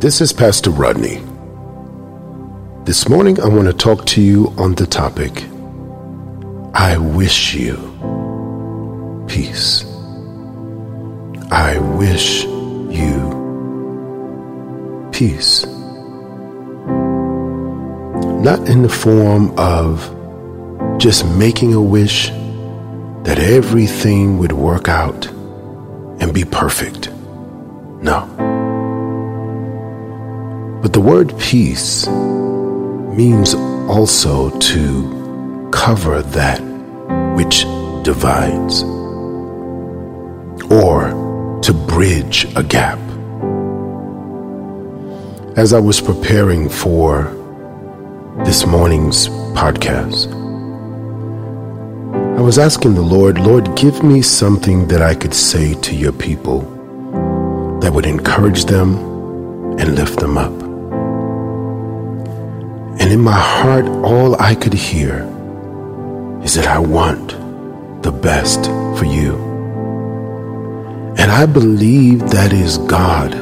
This is Pastor Rodney. This morning I want to talk to you on the topic I wish you peace. I wish you peace. Not in the form of just making a wish that everything would work out and be perfect. No. But the word peace means also to cover that which divides or to bridge a gap. As I was preparing for this morning's podcast, I was asking the Lord, Lord, give me something that I could say to your people that would encourage them and lift them up. And in my heart, all I could hear is that I want the best for you. And I believe that is God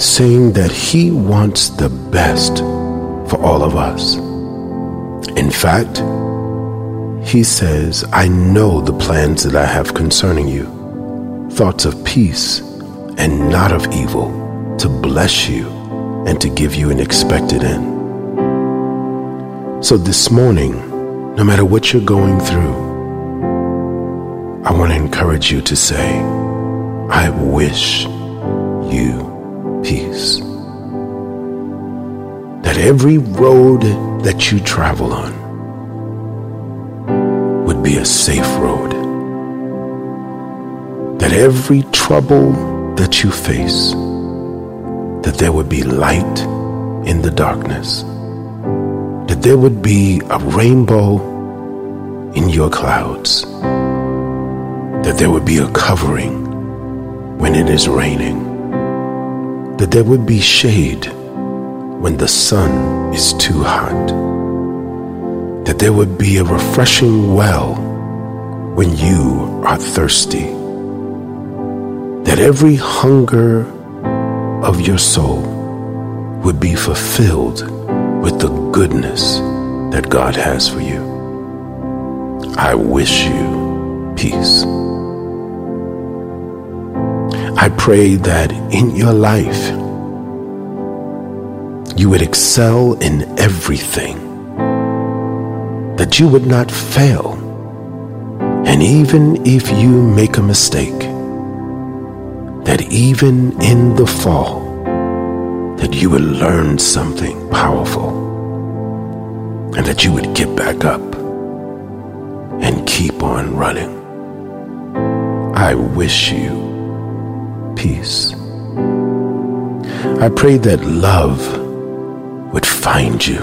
saying that He wants the best for all of us. In fact, He says, I know the plans that I have concerning you, thoughts of peace and not of evil, to bless you and to give you an expected end. So this morning, no matter what you're going through, I want to encourage you to say, I wish you peace. That every road that you travel on would be a safe road. That every trouble that you face, that there would be light in the darkness. That there would be a rainbow in your clouds. That there would be a covering when it is raining that there would be shade when the sun is too hot, that there would be a refreshing well when you are thirsty, that every hunger of your soul would be fulfilled with the goodness that God has for you. I wish you peace. I pray that in your life you would excel in everything, that you would not fail, and even if you make a mistake, that even in the fall, that you would learn something powerful, and that you would get back up and keep on running. I wish you peace. I pray that love would find you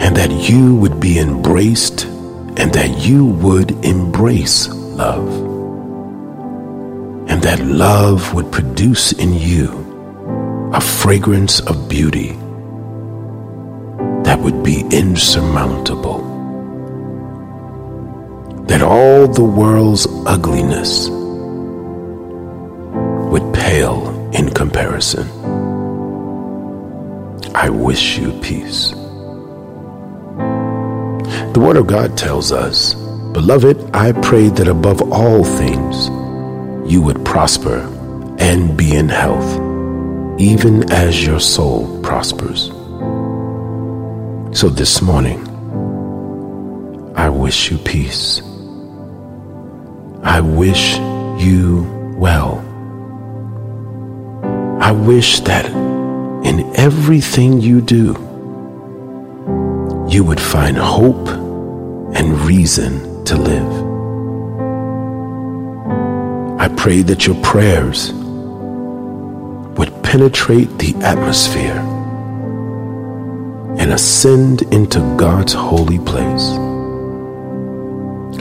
and that you would be embraced and that you would embrace love that love would produce in you a fragrance of beauty that would be insurmountable. That all the world's ugliness would pale in comparison. I wish you peace. The Word of God tells us, Beloved, I pray that above all things you would prosper and be in health, even as your soul prospers. So this morning, I wish you peace. I wish you well. I wish that in everything you do, you would find hope and reason to live. I pray that your prayers would penetrate the atmosphere and ascend into God's holy place,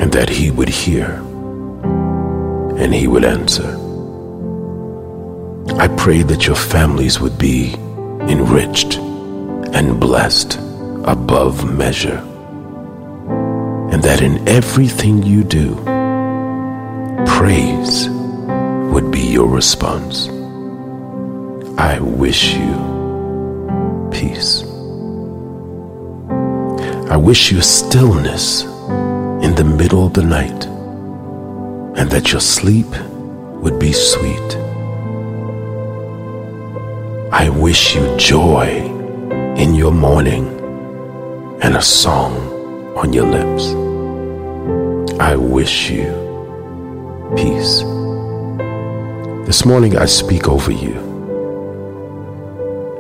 and that He would hear and He would answer. I pray that your families would be enriched and blessed above measure, and that in everything you do, praise would be your response. I wish you peace. I wish you stillness in the middle of the night and that your sleep would be sweet. I wish you joy in your morning and a song on your lips. I wish you peace. This morning I speak over you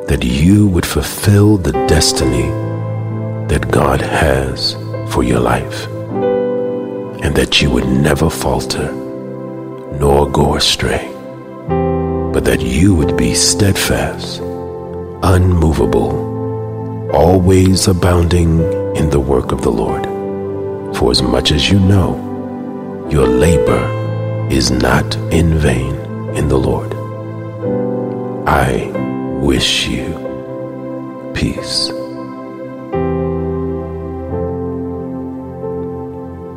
that you would fulfill the destiny that God has for your life and that you would never falter nor go astray, but that you would be steadfast, unmovable, always abounding in the work of the Lord. For as much as you know, your labor is not in vain in the Lord. I wish you peace.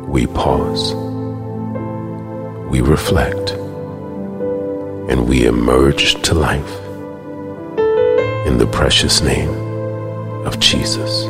We pause, we reflect, and we emerge to life in the precious name of Jesus.